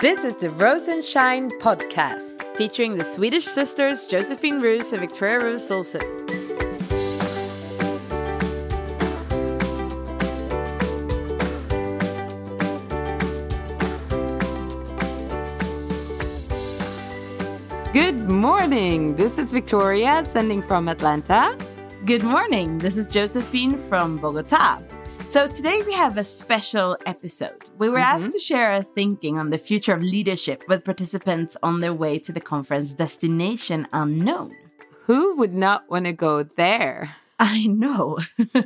This is the Roos and Shine podcast, featuring the Swedish sisters Josephine Roos and Victoria Roos Olsen. Good morning. This is Victoria sending from Atlanta. Good morning. This is Josephine from Bogota. So today we have a special episode. We were asked mm-hmm. to share our thinking on the future of leadership with participants on their way to the conference Destination Unknown. Who would not want to go there? I know.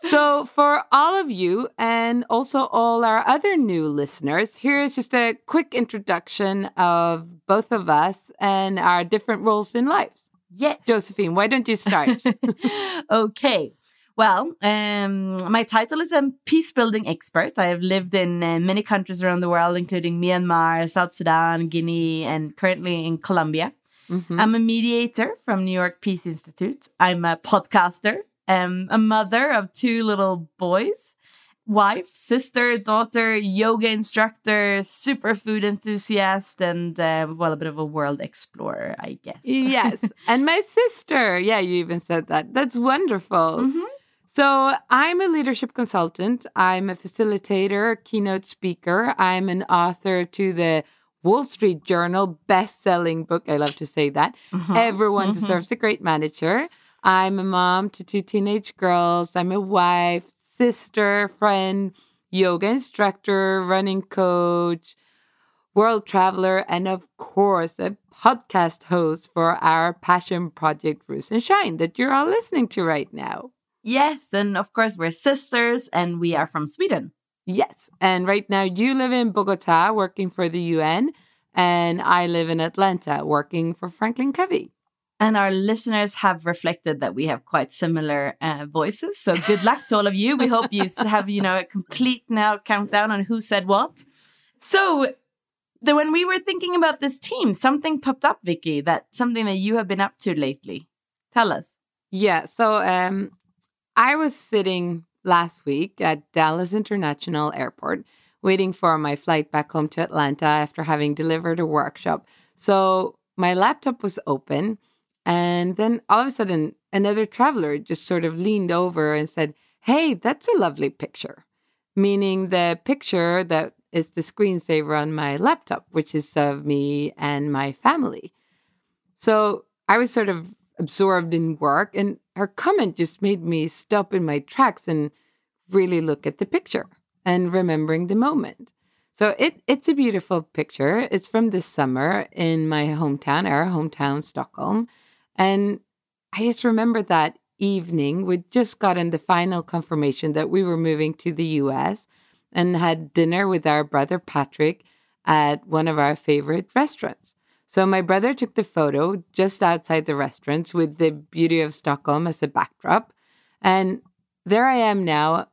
So, for all of you and also all our other new listeners, here's just a quick introduction of both of us and our different roles in life. yes. Josephine, why don't you start? okay. Well, um, my title is a peace building expert. I have lived in uh, many countries around the world, including Myanmar, South Sudan, Guinea, and currently in Colombia. Mhm. I'm a mediator from New York Peace Institute. I'm a podcaster, um, a mother of two little boys, wife, sister, daughter, yoga instructor, superfood enthusiast, and uh, well, a bit of a world explorer, I guess. yes. And my sister. Yeah, you even said that. That's wonderful. Mhm. So, I'm a leadership consultant. I'm a facilitator, keynote speaker. I'm an author to the Wall Street Journal best-selling book. I love to say that. Mhm. Everyone Mhm. deserves a great manager. I'm a mom to two teenage girls. I'm a wife, sister, friend, yoga instructor, running coach, world traveler, and of course, a podcast host for our passion project, Roos and Shine, that you're all listening to right now. Yes, and of course, we're sisters and we are from Sweden. Yes. And right now, you live in Bogota working for the UN, and I live in Atlanta working for Franklin Covey. And our listeners have reflected that we have quite similar uh, voices. So good luck to all of you. We hope you have, you know, a complete now countdown on who said what. So the, when we were thinking about this team, something popped up, Vicky, that something that you have been up to lately. Tell us. Yeah. So um, I was sitting last week at Dallas International Airport waiting for my flight back home to Atlanta after having delivered a workshop. So my laptop was open. And then all of a sudden, another traveler just sort of leaned over and said, Hey, that's a lovely picture. Meaning the picture that is the screensaver on my laptop, which is of me and my family. So I was sort of absorbed in work, and her comment just made me stop in my tracks and really look at the picture and remembering the moment. So it it's a beautiful picture. It's from this summer in my hometown, our hometown, Stockholm. And I just remember that evening, we'd just gotten the final confirmation that we were moving to the US and had dinner with our brother Patrick at one of our favorite restaurants. So my brother took the photo just outside the restaurants with the beauty of Stockholm as a backdrop. And there I am now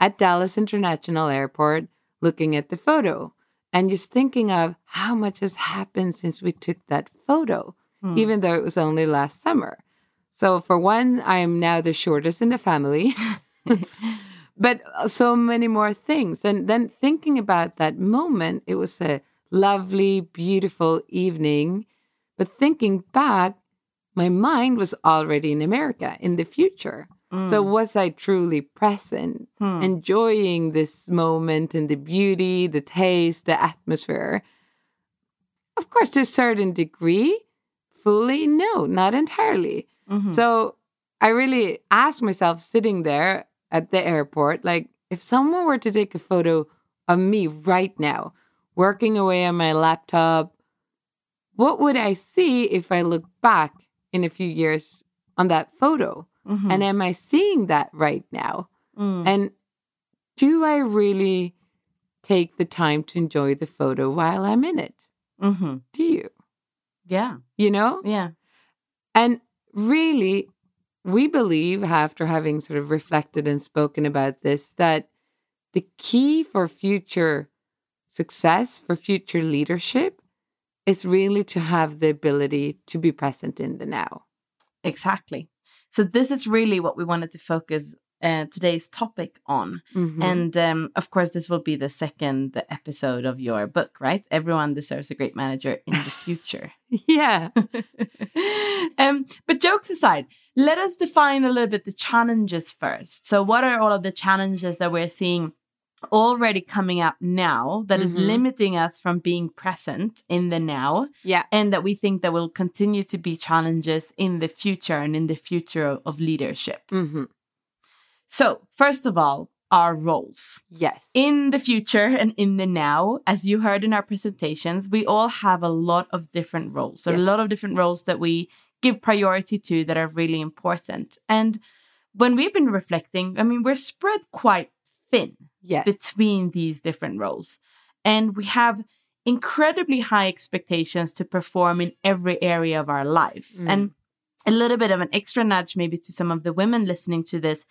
at Dallas International Airport looking at the photo and just thinking of how much has happened since we took that photo, Hmm. even though it was only last summer. So, for one, I am now the shortest in the family, but uh, so many more things. And then thinking about that moment, it was a lovely, beautiful evening. But thinking back, my mind was already in America in the future. So Mm. was I truly present, Hmm. enjoying this moment and the beauty, the taste, the atmosphere? Of course, to a certain degree, fully, no, not entirely. Mhm. So I really asked myself sitting there at the airport, like, if someone were to take a photo of me right now, working away on my laptop, what would I see if I look back in a few years on that photo? Mhm. And am I seeing that right now? Mm. And do I really take the time to enjoy the photo while I'm in it? Mhm. Do you? Yeah. You know? Yeah. And really, we believe, after having sort of reflected and spoken about this, that the key for future success, for future leadership, is really to have the ability to be present in the now. Exactly. So this is really what we wanted to focus uh, today's topic on. Mhm. And um, of course, this will be the second episode of your book, right? Everyone deserves a great manager in the future. yeah. um, but jokes aside, let us define a little bit the challenges first. So, what are all of the challenges that we're seeing already coming up now that is Mhm. limiting us from being present in the now? Yeah. And that we think that will continue to be challenges in the future and in the future of, of leadership. hmm So, first of all, our roles. Yes. In the future and in the now, as you heard in our presentations, we all have a lot of different roles. So, a lot of different roles that we give priority to that are really important. And when we've been reflecting, I mean, we're spread quite thin yes. between these different roles. And we have incredibly high expectations to perform in every area of our life. Mm. And a little bit of an extra nudge, maybe to some of the women listening to this.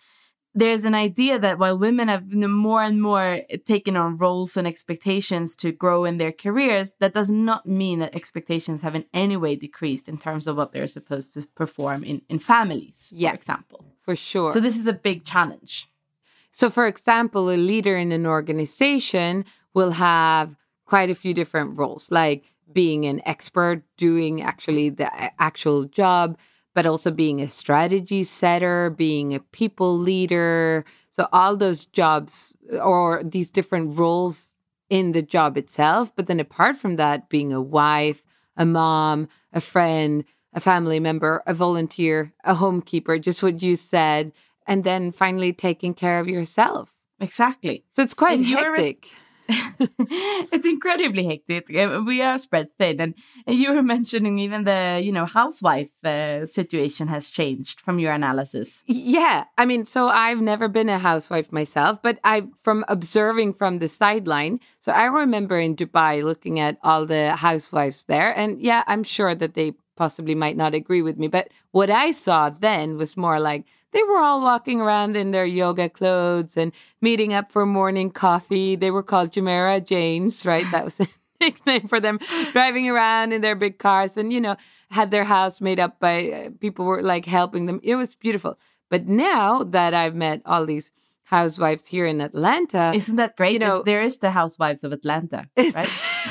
There's an idea that while women have more and more taken on roles and expectations to grow in their careers, that does not mean that expectations have in any way decreased in terms of what they're supposed to perform in, in families, Yeah. for example. for sure. So this is a big challenge. So, for example, a leader in an organization will have quite a few different roles, like being an expert, doing actually the actual job, but also being a strategy setter, being a people leader. So, all those jobs uh, or these different roles in the job itself. But then, apart from that, being a wife, a mom, a friend, a family member, a volunteer, a homekeeper, just what you said and then finally taking care of yourself. Exactly. So it's quite And hectic. it's incredibly hectic. Uh, We are spread thin, and, and you were mentioning even the you know housewife uh, situation has changed from your analysis. yeah, I mean, so I've never been a housewife myself, but I from observing from the sideline. So I remember in Dubai looking at all the housewives there, and yeah, I'm sure that they possibly might not agree with me, but what I saw then was more like they were all walking around in their yoga clothes and meeting up for morning coffee. They were called Jumeirah Janes, right? That was a nickname for them, driving around in their big cars and, you know, had their house made up by uh, people were like helping them. It was beautiful. But now that I've met all these housewives here in Atlanta, Isn't that great? you know- Is- there is the Housewives of Atlanta, right?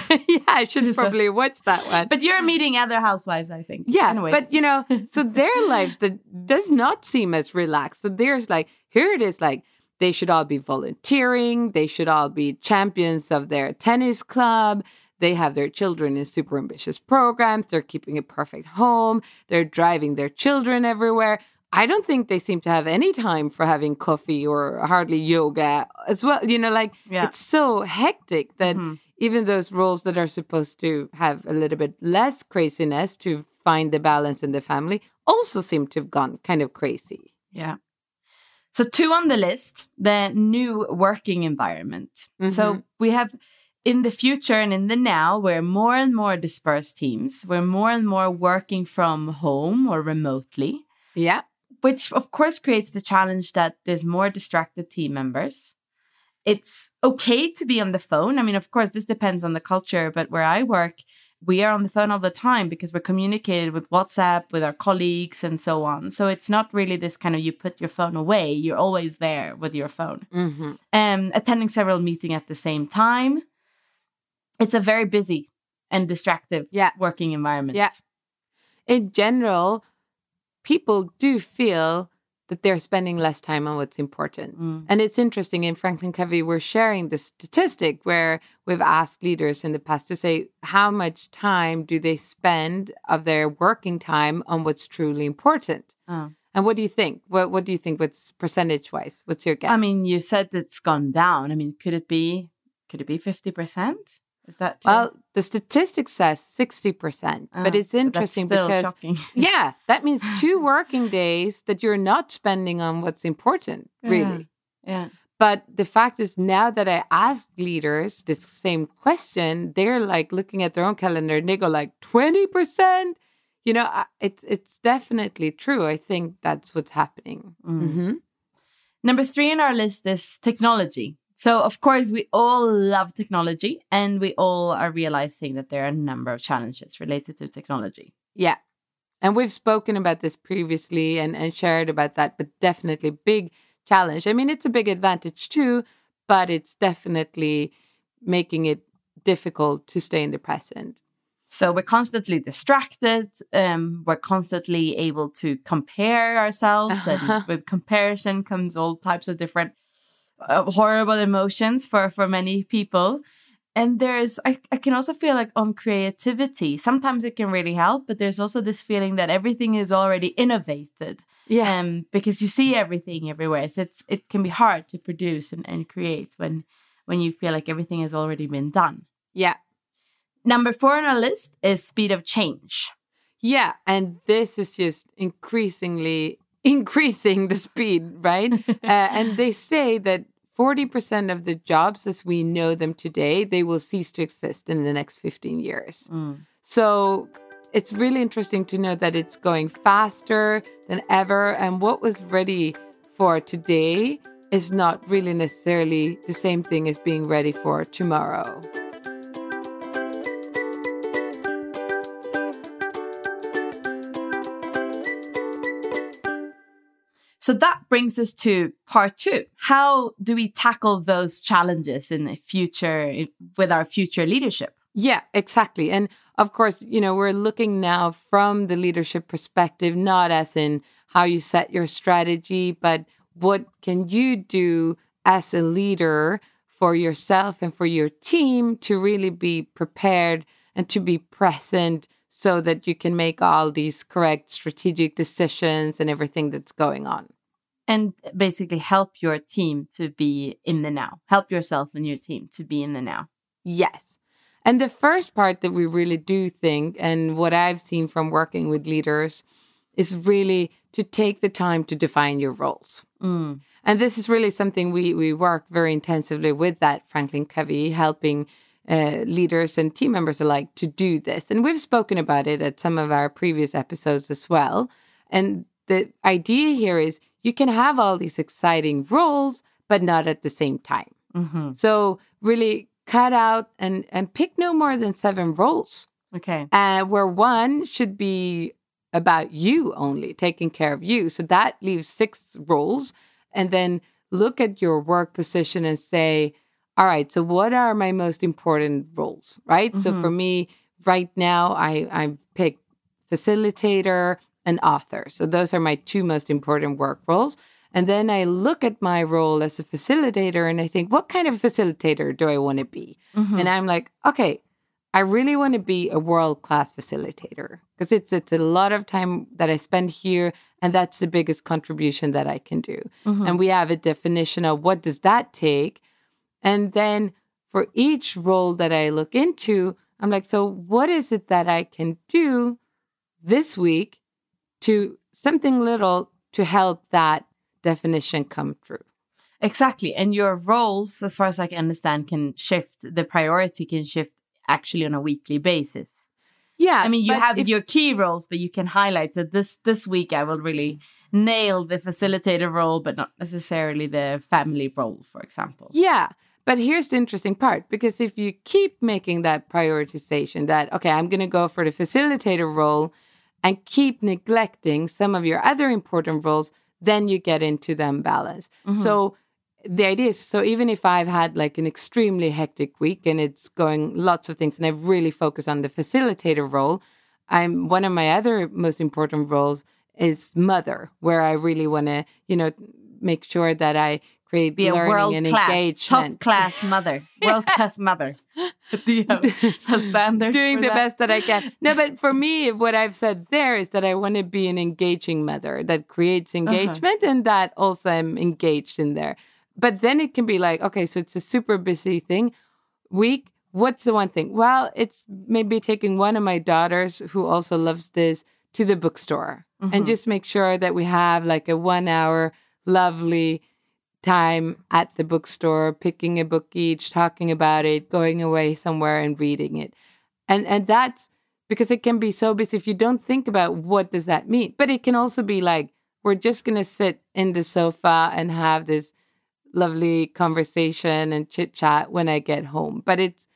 yeah, I should probably watch that one. but you're meeting other housewives, I think. Yeah, Anyways. but you know, so their lives that does not seem as relaxed. So there's like here it is like they should all be volunteering, they should all be champions of their tennis club. They have their children in super ambitious programs. They're keeping a perfect home. They're driving their children everywhere. I don't think they seem to have any time for having coffee or hardly yoga as well. You know, like Yeah. it's so hectic that Mhm. even those roles that are supposed to have a little bit less craziness to find the balance in the family also seem to have gone kind of crazy. Yeah. So two on the list, the new working environment. So Mhm. we have in the future and in the now, we're more and more dispersed teams. We're more and more working from home or remotely, Yeah. Which of course creates the challenge that there's more distracted team members. It's okay to be on the phone. I mean, of course, this depends on the culture, but where I work, we are on the phone all the time because we're communicated with WhatsApp, with our colleagues, and so on. So it's not really this kind of you put your phone away, you're always there with your phone. hmm Um, attending several meetings at the same time. It's a very busy and distractive Yeah. working environment. Yeah. In general, people do feel that they're spending less time on what's important. Mm. And it's interesting in Franklin Covey, we're sharing this statistic where we've asked leaders in the past to say how much time do they spend of their working time on what's truly important. Oh. And what do you think? What What do you think? What's percentage wise? What's your guess? I mean, you said it's gone down. I mean, could it be? Could it be fifty percent? Is that too- well, the statistics says sixty percent, but Ah, it's interesting that's still because shocking. yeah, that means two working days that you're not spending on what's important, really. yeah. But the fact is, now that I ask leaders this same question, they're like looking at their own calendar and they go like twenty percent. You know, it's it's definitely true. I think that's what's happening. Mm. hmm Number three in our list is technology. So, of course, we all love technology and we all are realizing that there are a number of challenges related to technology. Yeah, and we've spoken about this previously and and shared about that, but definitely big challenge. I mean, it's a big advantage too, but it's definitely making it difficult to stay in the present. So, we're constantly distracted. Um, we're constantly able to compare ourselves, and with comparison comes all types of different uh, horrible emotions for, for many people. And there's, I, I can also feel like on creativity, sometimes it can really help, but there's also this feeling that everything is already innovated. Yeah, um, because you see everything everywhere. So it's it can be hard to produce and, and create when when you feel like everything has already been done. yeah. Number four on our list is speed of change. Yeah, and this is just increasingly increasing the speed, right? uh, and they say that 40% of the jobs as we know them today, they will cease to exist in the next 15 years. So it's really interesting to know that it's going faster than ever and what was ready for today is not really necessarily the same thing as being ready for tomorrow. So that brings us to part two. How do we tackle those challenges in the future with our future leadership? Yeah, exactly. And of course, you know, we're looking now from the leadership perspective, not as in how you set your strategy, but what can you do as a leader for yourself and for your team to really be prepared and to be present so that you can make all these correct strategic decisions and everything that's going on. And basically help your team to be in the now. Help yourself and your team to be in the now. Yes. And the first part that we really do think, and what I've seen from working with leaders, is really to take the time to define your roles. Mm. And this is really something we, we work very intensively with that Franklin Covey, helping uh, leaders and team members alike to do this. And we've spoken about it at some of our previous episodes as well. And the idea here is you can have all these exciting roles, but not at the same time. hmm So really cut out and and pick no more than seven roles. Okay. Uh, where one should be about you only, taking care of you. So that leaves six roles. And then look at your work position and say, all right, so what are my most important roles? Right. So Mhm. for me, right now, I, I pick facilitator and author. So those are my two most important work roles. And then I look at my role as a facilitator and I think, what kind of facilitator do I want to be? Mhm. And I'm like, okay, I really want to be a world class facilitator because it's it's a lot of time that I spend here, and that's the biggest contribution that I can do. Mhm. And we have a definition of what does that take, and then for each role that I look into, I'm like, so what is it that I can do this week to something little to help that definition come true? Exactly. And your roles, as far as I can understand, can shift. The priority can shift actually on a weekly basis. Yeah, I mean, you have if- your key roles, but you can highlight that this this week I will really nail the facilitator role, but not necessarily the family role, for example. Yeah. But here's the interesting part because if you keep making that prioritization that, okay, I'm going to go for the facilitator role and keep neglecting some of your other important roles, then you get into the imbalance. Mhm. So the idea is so even if I've had like an extremely hectic week and it's going lots of things and I've really focused on the facilitator role, I'm one of my other most important roles is mother, where I really want to, you know, make sure that I create Be a world and class, top class mother, world class mother. Do you have a standard? doing the that? best that I can. No, but for me, what I've said there is that I want to be an engaging mother that creates Uh-huh. engagement and that also I'm engaged in there. But then it can be like, okay, so it's a super busy thing week. What's the one thing? Well, it's maybe taking one of my daughters who also loves this to the bookstore Mm-hmm. and just make sure that we have like a one hour lovely time at the bookstore, picking a book each, talking about it, going away somewhere and reading it. And and that's because it can be so busy if you don't think about what does that mean. But it can also be like we're just gonna sit in the sofa and have this lovely conversation and chit chat when I get home. But it's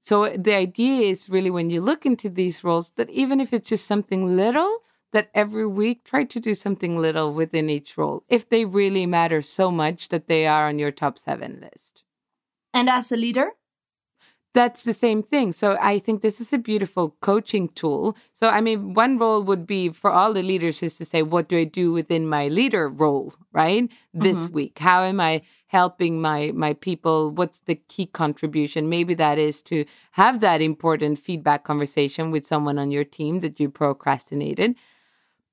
so the idea is really when you look into these roles that even if it's just something little, that every week try to do something little within each role if they really matter so much that they are on your top seven list. And as a leader, That's the same thing. So I think this is a beautiful coaching tool. So I mean, one role would be for all the leaders is to say, what do I do within my leader role, right? This mm-hmm. week, how am I helping my my people? What's the key contribution? Maybe that is to have that important feedback conversation with someone on your team that you procrastinated.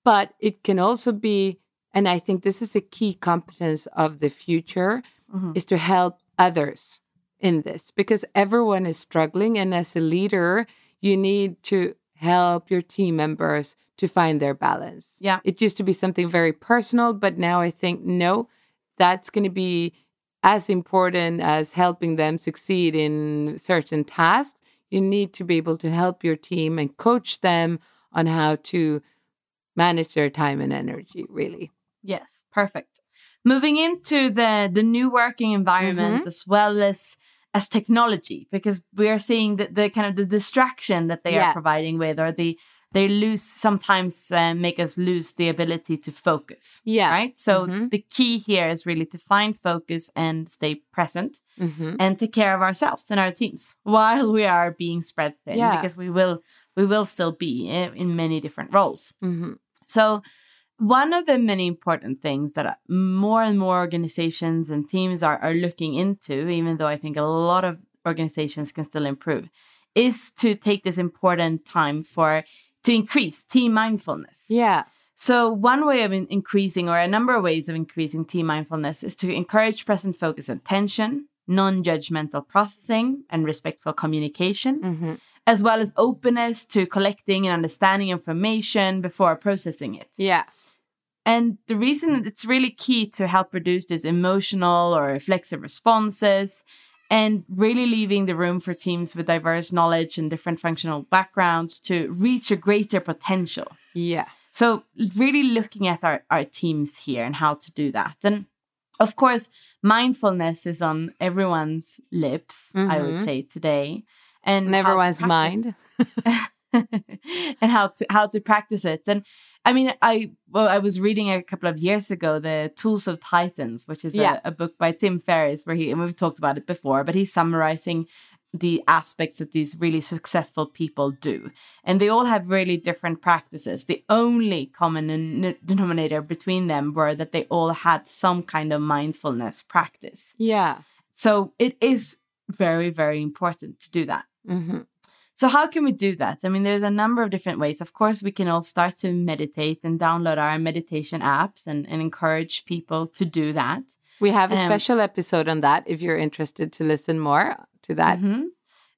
But it can also be, and I think this is a key competence of the future, Mhm. is to help others in this because everyone is struggling. And as a leader, you need to help your team members to find their balance. Yeah. It used to be something very personal, but now I think, no, that's going to be as important as helping them succeed in certain tasks. You need to be able to help your team and coach them on how to manage their time and energy, really. Yes, perfect. Moving into the the new working environment as well as as technology, because we are seeing that the kind of the distraction that they Yeah. are providing with, or the they lose sometimes uh, make us lose the ability to focus. Yeah. Right. So Mhm. the key here is really to find focus and stay present hmm and take care of ourselves and our teams while we are being spread thin, Yeah. because we will we will still be in, in many different roles. hmm So, one of the many important things that more and more organizations and teams are, are looking into, even though I think a lot of organizations can still improve, is to take this important time for to increase team mindfulness. Yeah. So, one way of in- increasing, or a number of ways of increasing team mindfulness, is to encourage present focus and attention, non judgmental processing, and respectful communication hmm as well as openness to collecting and understanding information before processing it. Yeah. And the reason it's really key to help reduce these emotional or reflexive responses and really leaving the room for teams with diverse knowledge and different functional backgrounds to reach a greater potential. Yeah. So, really looking at our, our teams here and how to do that. And of course, mindfulness is on everyone's lips, I would Mhm. say today. And everyone's mind. and how to how to practice it. And I mean, I well, I was reading a couple of years ago the Tools of Titans, which is Yeah. a, a book by Tim Ferriss, where he and we've talked about it before, but he's summarizing the aspects that these really successful people do, and they all have really different practices. The only common den- denominator between them were that they all had some kind of mindfulness practice. Yeah. So it is very, very important to do that. Hmm So, how can we do that? I mean, there's a number of different ways. Of course, we can all start to meditate and download our meditation apps and, and encourage people to do that. We have a Um, special episode on that if you're interested to listen more to that. Mhm.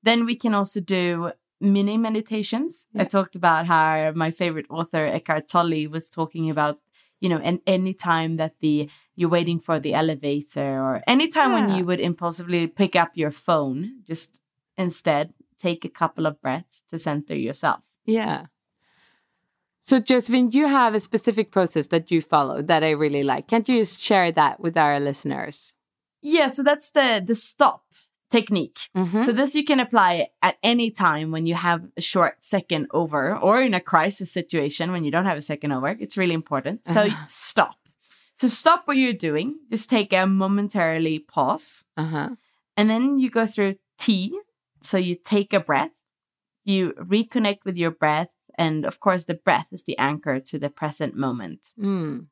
Then we can also do mini meditations. I talked about how my favorite author, Eckhart Tolle, was talking about, you know, and any time that the you're waiting for the elevator or anytime when Yeah. you would impulsively pick up your phone, just instead take a couple of breaths to center yourself. Yeah. So, Josephine, you have a specific process that you follow that I really like. Can't you just share that with our listeners? Yeah, so that's the the stop technique. Mhm. So this you can apply at any time when you have a short second over or in a crisis situation when you don't have a second over. It's really important. So Uh-huh. stop. So stop what you're doing. Just take a momentarily pause Uh huh. and then you go through T. So you take a breath, you reconnect with your breath And of course, the breath is the anchor to the present moment. Mm.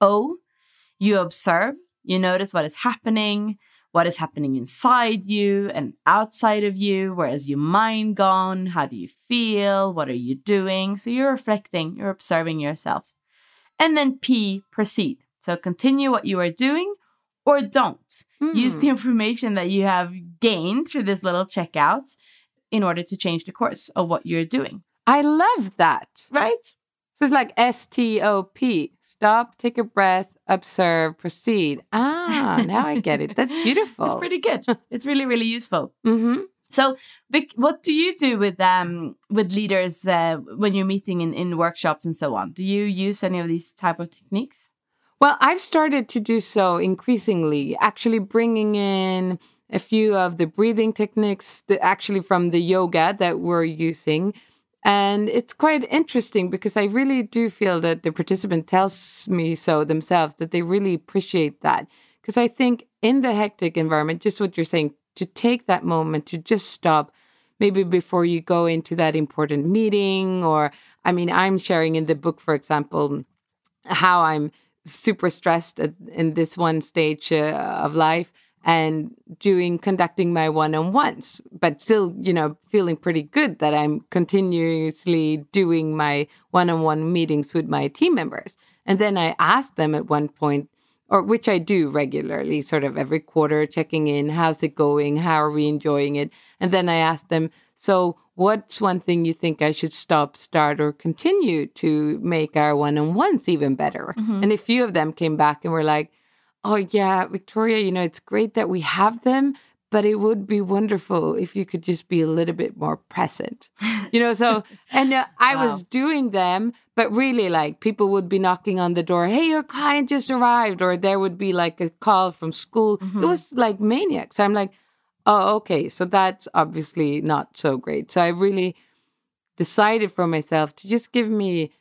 O, you observe, you notice what is happening, what is happening inside you and outside of you. Where is your mind gone? How do you feel? What are you doing? So you're reflecting, you're observing yourself. And then P, proceed. So continue what you are doing or don't. Use the Mm. information that you have gained through this little checkouts in order to change the course of what you're doing. I love that. Right? So it's like S T O P. Stop, take a breath, observe, proceed. Ah, now I get it. That's beautiful. It's pretty good. It's really, really useful. Mm-hmm. So, what do you do with um with leaders uh, when you're meeting in, in workshops and so on? Do you use any of these type of techniques? Well, I've started to do so increasingly, actually bringing in a few of the breathing techniques, that actually from the yoga that we're using. And it's quite interesting because I really do feel that the participant tells me so themselves that they really appreciate that. Because I think in the hectic environment, just what you're saying, to take that moment to just stop, maybe before you go into that important meeting, or I mean, I'm sharing in the book, for example, how I'm super stressed at, in this one stage uh, of life and doing conducting my one-on-ones but still you know feeling pretty good that i'm continuously doing my one-on-one meetings with my team members. And then i asked them at one point or which i do regularly sort of every quarter checking in how's it going? How are we enjoying it? And then i asked them so what's one thing you think I should stop, start, or continue to make our one on ones even better? Mm-hmm. And a few of them came back and were like, oh, yeah, Victoria, you know, it's great that we have them, but it would be wonderful if you could just be a little bit more present. You know, so, and uh, I Wow. was doing them, but really like people would be knocking on the door, hey, your client just arrived, or there would be like a call from school. It was like maniacs So I'm like, oh, okay, so that's obviously not so great. So I really decided for myself to just give me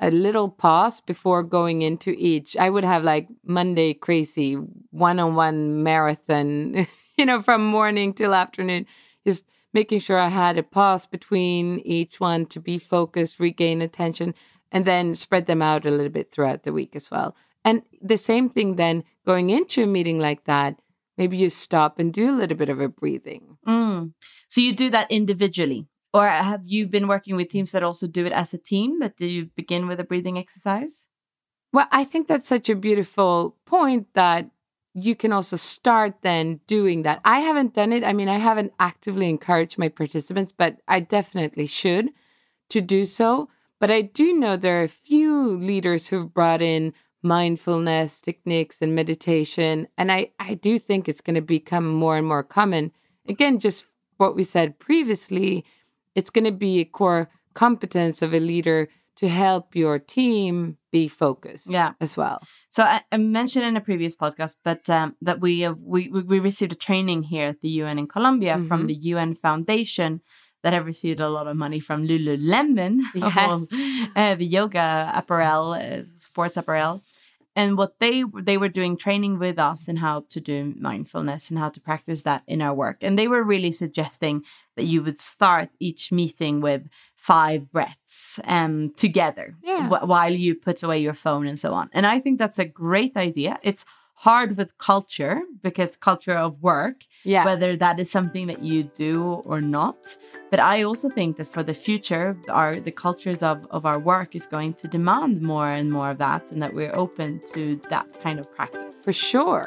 a little pause before going into each. I would have like Monday crazy one on one marathon, you know, from morning till afternoon, just making sure I had a pause between each one to be focused, regain attention, and then spread them out a little bit throughout the week as well. And the same thing then going into a meeting like that, maybe you stop and do a little bit of a breathing. Mm. So you do that individually, or have you been working with teams that also do it as a team? That do you begin with a breathing exercise? Well, I think that's such a beautiful point that you can also start then doing that. I haven't done it. I mean, I haven't actively encouraged my participants, but I definitely should to do so. But I do know there are a few leaders who've brought in mindfulness techniques and meditation. And I, I do think it's going to become more and more common. Again, just what we said previously, it's going to be a core competence of a leader to help your team be focused Yeah. as well. So I, I mentioned in a previous podcast, but um, that we, have, we we we received a training here at the UN in Colombia from Mhm. the UN Foundation that have received a lot of money from Lululemon, Yes. all, uh, the yoga apparel, uh, sports apparel. And what they they were doing training with us and how to do mindfulness and how to practice that in our work. And they were really suggesting that you would start each meeting with five breaths um, together Yeah. wh- while you put away your phone and so on. And I think that's a great idea. It's hard with culture because culture of work, Yeah. whether that is something that you do or not. But I also think that for the future, our the cultures of, of our work is going to demand more and more of that, and that we're open to that kind of practice. for sure.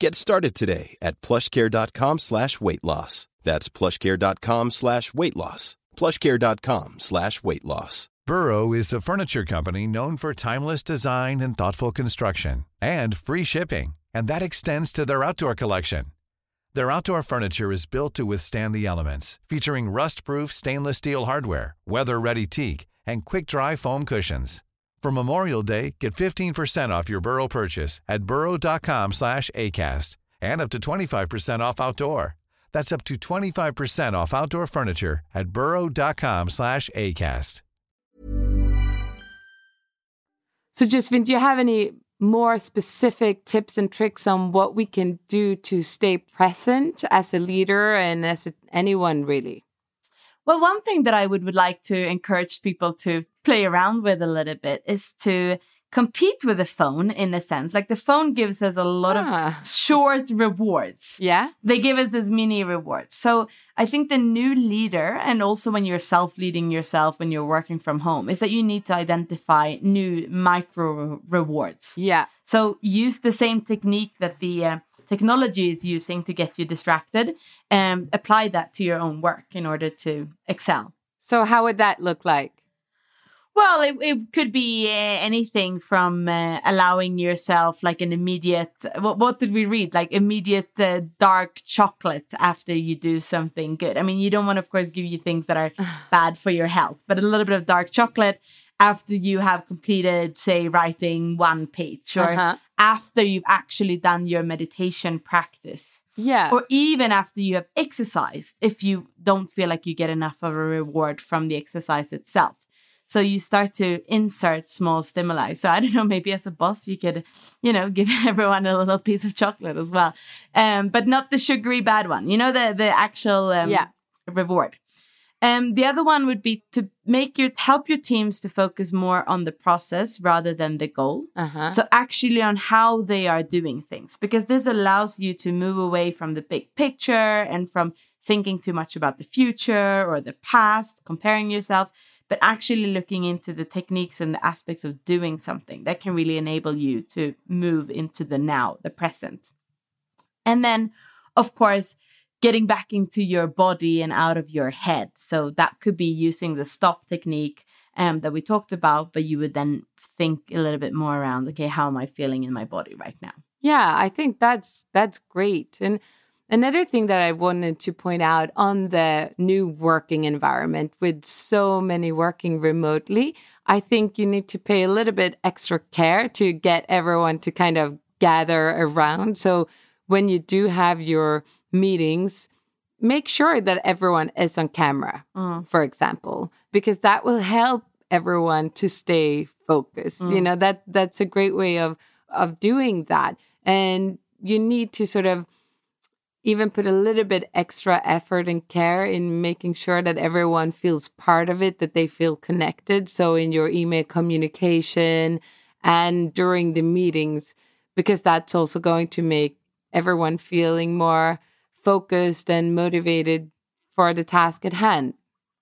Get started today at plushcare.com slash weight loss. That's plushcare.com slash weight loss. plushcare.com slash weight loss. Burrow is a furniture company known for timeless design and thoughtful construction and free shipping, and that extends to their outdoor collection. Their outdoor furniture is built to withstand the elements, featuring rust-proof stainless steel hardware, weather-ready teak, and quick-dry foam cushions. For Memorial Day, get 15% off your Burrow purchase at burrow.com slash ACAST and up to 25% off outdoor. That's up to 25% off outdoor furniture at burrow.com slash ACAST. So, Josephine, do you have any more specific tips and tricks on what we can do to stay present as a leader and as a, anyone really? Well, one thing that I would, would like to encourage people to play around with a little bit is to compete with the phone in a sense. Like the phone gives us a lot Ah. of short rewards. Yeah. They give us this mini rewards. So I think the new leader, and also when you're self leading yourself when you're working from home, is that you need to identify new micro rewards. Yeah. So use the same technique that the uh, technology is using to get you distracted and apply that to your own work in order to excel. So, how would that look like? Well, it, it could be uh, anything from uh, allowing yourself like an immediate, what, what did we read? Like immediate uh, dark chocolate after you do something good. I mean, you don't want to, of course, give you things that are bad for your health, but a little bit of dark chocolate after you have completed, say, writing one page or Uh-huh. after you've actually done your meditation practice. Yeah. Or even after you have exercised, if you don't feel like you get enough of a reward from the exercise itself. So you start to insert small stimuli. So I don't know, maybe as a boss, you could, you know, give everyone a little piece of chocolate as well, um, but not the sugary bad one. You know, the the actual um, Yeah. reward. Um, the other one would be to make your help your teams to focus more on the process rather than the goal. Uh-huh. So actually on how they are doing things, because this allows you to move away from the big picture and from thinking too much about the future or the past, comparing yourself, but actually looking into the techniques and the aspects of doing something that can really enable you to move into the now, the present. And then, of course, getting back into your body and out of your head. So that could be using the stop technique um, that we talked about, but you would then think a little bit more around, okay, how am I feeling in my body right now? Yeah, I think that's that's great. And another thing that I wanted to point out on the new working environment with so many working remotely, I think you need to pay a little bit extra care to get everyone to kind of gather around. So when you do have your meetings, make sure that everyone is on camera, mm. for example, because that will help everyone to stay focused. You mm. know, that that's a great way of of doing that. And you need to sort of even put a little bit extra effort and care in making sure that everyone feels part of it, that they feel connected. So in your email communication and during the meetings, because that's also going to make everyone feeling more focused and motivated for the task at hand.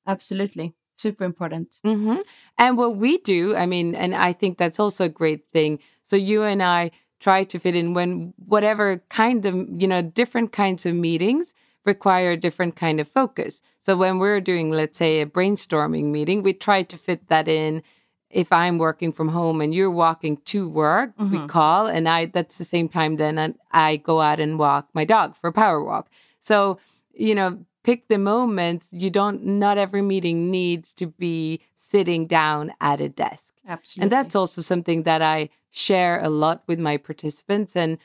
Absolutely. Super important. hmm And what we do, I mean, and I think that's also a great thing. So you and I try to fit in when whatever kind of, you know, different kinds of meetings require a different kind of focus. So when we're doing, let's say, a brainstorming meeting, we try to fit that in. If I'm working from home and you're walking to work, we mm-hmm. call, and I that's the same time then I, I go out and walk my dog for a power walk. So, you know, pick the moments. You don't, not every meeting needs to be sitting down at a desk. Absolutely. And that's also something that I share a lot with my participants and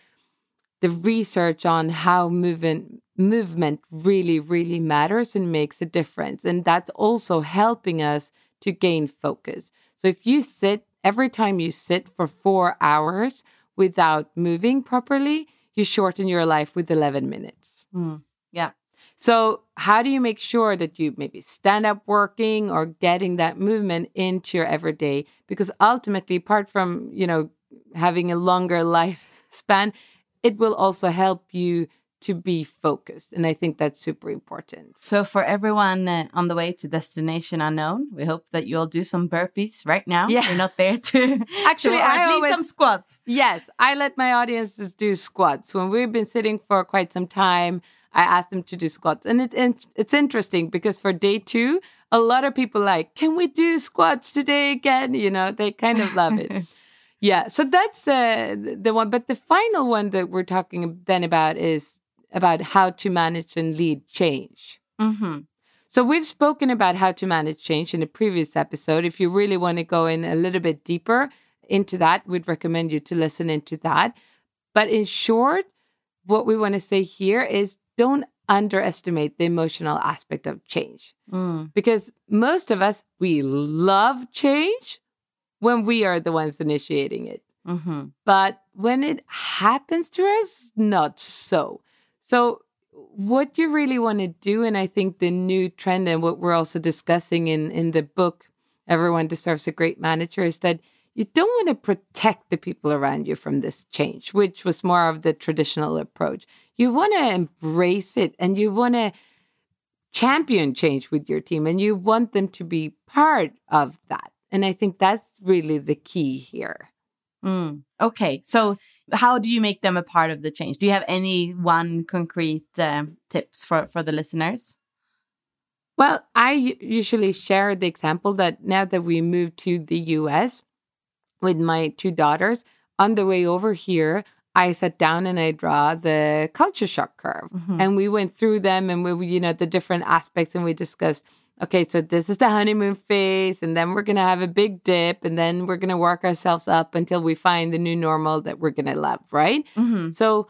the research on how movement movement really really matters and makes a difference and that's also helping us to gain focus. So if you sit every time you sit for 4 hours without moving properly, you shorten your life with 11 minutes. Mm. Yeah. So, how do you make sure that you maybe stand up working or getting that movement into your everyday? Because ultimately, apart from, you know, having a longer lifespan, it will also help you to be focused. And I think that's super important. So, for everyone uh, on the way to Destination Unknown, we hope that you'll do some burpees right now. Yeah. You're not there to Actually, to, I at least some squats. Yes, I let my audiences do squats. When we've been sitting for quite some time, I ask them to do squats. And it, it, it's interesting because for day two, a lot of people like, can we do squats today again? You know, they kind of love it. yeah, so that's uh, the one. But the final one that we're talking then about is about how to manage and lead change. hmm So we've spoken about how to manage change in a previous episode. If you really want to go in a little bit deeper into that, we'd recommend you to listen into that. But in short, what we want to say here is don't underestimate the emotional aspect of change Mm. because most of us we love change when we are the ones initiating it. hmm But when it happens to us, not so. So, what you really want to do, and I think the new trend and what we're also discussing in, in the book, Everyone Deserves a Great Manager, is that you don't want to protect the people around you from this change, which was more of the traditional approach. You want to embrace it and you want to champion change with your team and you want them to be part of that. And I think that's really the key here. Mm. Okay, so how do you make them a part of the change? Do you have any one concrete um, tips for for the listeners? Well, I usually share the example that now that we moved to the US with my two daughters, on the way over here, I sat down and I draw the culture shock curve. Mhm. And we went through them and we, you know, the different aspects and we discussed, okay, so this is the honeymoon phase, and then we're going to have a big dip, and then we're going to work ourselves up until we find the new normal that we're going to love, right? hmm So,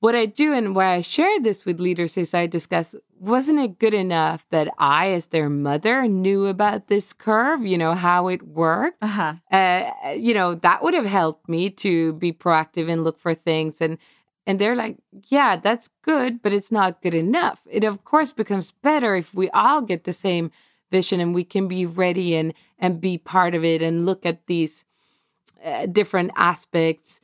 what I do and why I share this with leaders is I discuss wasn't it good enough that I, as their mother, knew about this curve, you know, how it worked? Uh-huh. Uh, you know, that would have helped me to be proactive and look for things. And and they're like, yeah, that's good, but it's not good enough. It of course becomes better if we all get the same vision and we can be ready and and be part of it and look at these uh, different aspects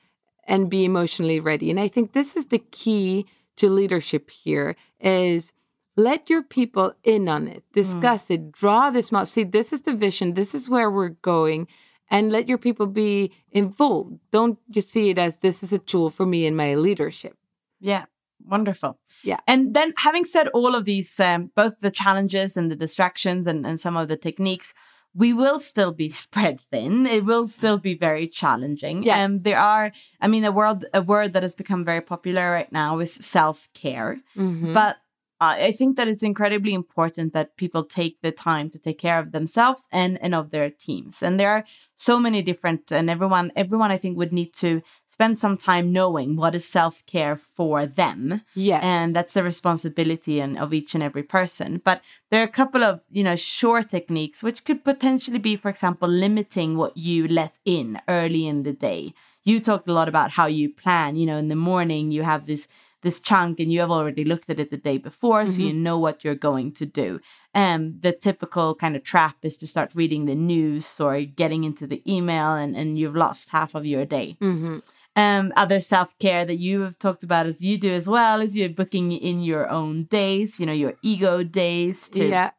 and be emotionally ready. And I think this is the key to leadership here is let your people in on it, discuss it, draw this model. See, this is the vision, this is where we're going, and let your people be involved. Don't just see it as this is a tool for me in my leadership. Yeah, wonderful. Yeah. And then, having said all of these, um, both the challenges and the distractions and, and some of the techniques, we will still be spread thin. It will still be very challenging. Yes. And there are, I mean, a word a word that has become very popular right now is self care. Mhm. But I think that it's incredibly important that people take the time to take care of themselves and and of their teams. And there are so many different, and everyone everyone I think would need to spend some time knowing what is self care for them, Yeah. and that's the responsibility and of each and every person. But there are a couple of you know short techniques which could potentially be, for example, limiting what you let in early in the day. You talked a lot about how you plan. You know, in the morning you have this this chunk and you have already looked at it the day before so you know what you're going to do um the typical kind of trap is to start reading the news or getting into the email and and you've lost half of your day Mhm. um other self-care that you have talked about as you do as well is you're booking in your own days you know your ego days to, yeah.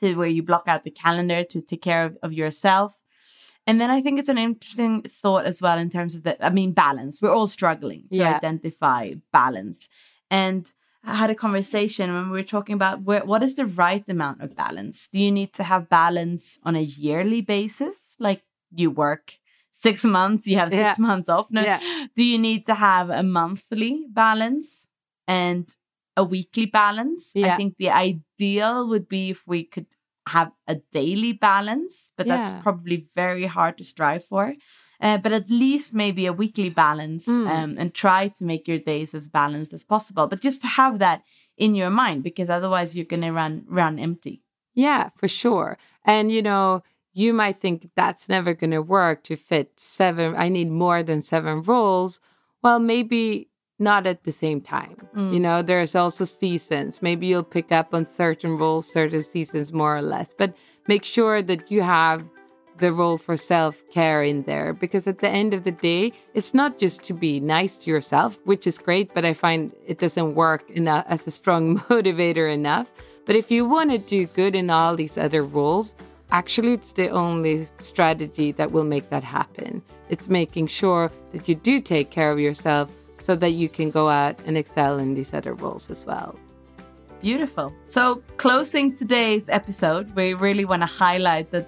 to where you block out the calendar to take care of, of yourself and then I think it's an interesting thought as well in terms of the, I mean, balance. We're all struggling to Yeah. identify balance. And I had a conversation when we were talking about where, what is the right amount of balance? Do you need to have balance on a yearly basis? Like you work six months, you have six Yeah. months off. No, Yeah. do you need to have a monthly balance? And a weekly balance. I think the ideal would be if we could have a daily balance, but that's Yeah. probably very hard to strive for. Uh, but at least maybe a weekly balance Mm. um, and try to make your days as balanced as possible. But just to have that in your mind because otherwise you're going to run run empty. Yeah, for sure. And you know, you might think that's never going to work to fit seven. I need more than seven roles. Well, maybe not at the same time. You mm. know, there's also seasons. Maybe you'll pick up on certain roles, certain seasons more or less. But make sure that you have the role for self care in there because at the end of the day, it's not just to be nice to yourself, which is great, but I find it doesn't work enough as a strong motivator enough. But if you want to do good in all these other roles, actually, it's the only strategy that will make that happen. It's making sure that you do take care of yourself so that you can go out and excel in these other roles as well. Beautiful. So, closing today's episode, we really want to highlight that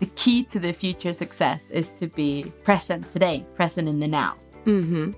the key to the future success is to be present today, present in the now. hmm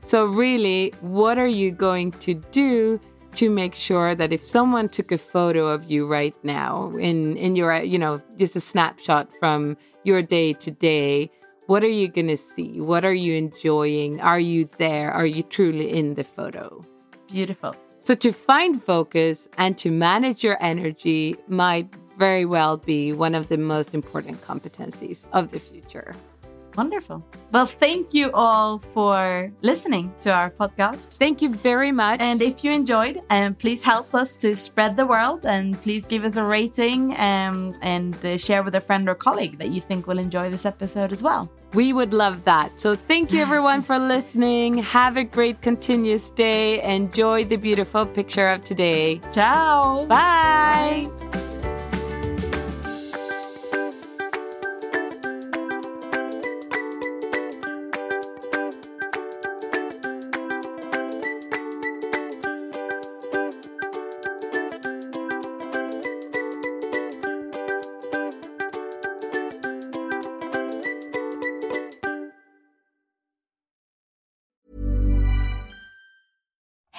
So, really, what are you going to do to make sure that if someone took a photo of you right now in in your you know just a snapshot from your day to day, what are you going to see? What are you enjoying? Are you there? Are you truly in the photo? Beautiful. So, to find focus and to manage your energy might very well be one of the most important competencies of the future. Wonderful. Well, thank you all for listening to our podcast. Thank you very much. And if you enjoyed, um, please help us to spread the word and please give us a rating um, and uh, share with a friend or colleague that you think will enjoy this episode as well. We would love that. So, thank you everyone for listening. Have a great continuous day. Enjoy the beautiful picture of today. Ciao. Bye.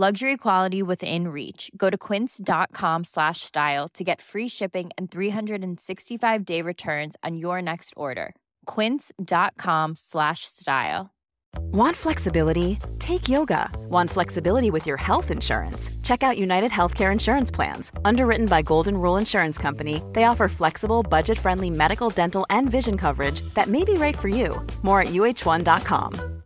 Luxury quality within reach. Go to quince.com slash style to get free shipping and 365 day returns on your next order. Quince.com slash style. Want flexibility? Take yoga. Want flexibility with your health insurance? Check out United Healthcare Insurance Plans. Underwritten by Golden Rule Insurance Company, they offer flexible, budget friendly medical, dental, and vision coverage that may be right for you. More at uh1.com.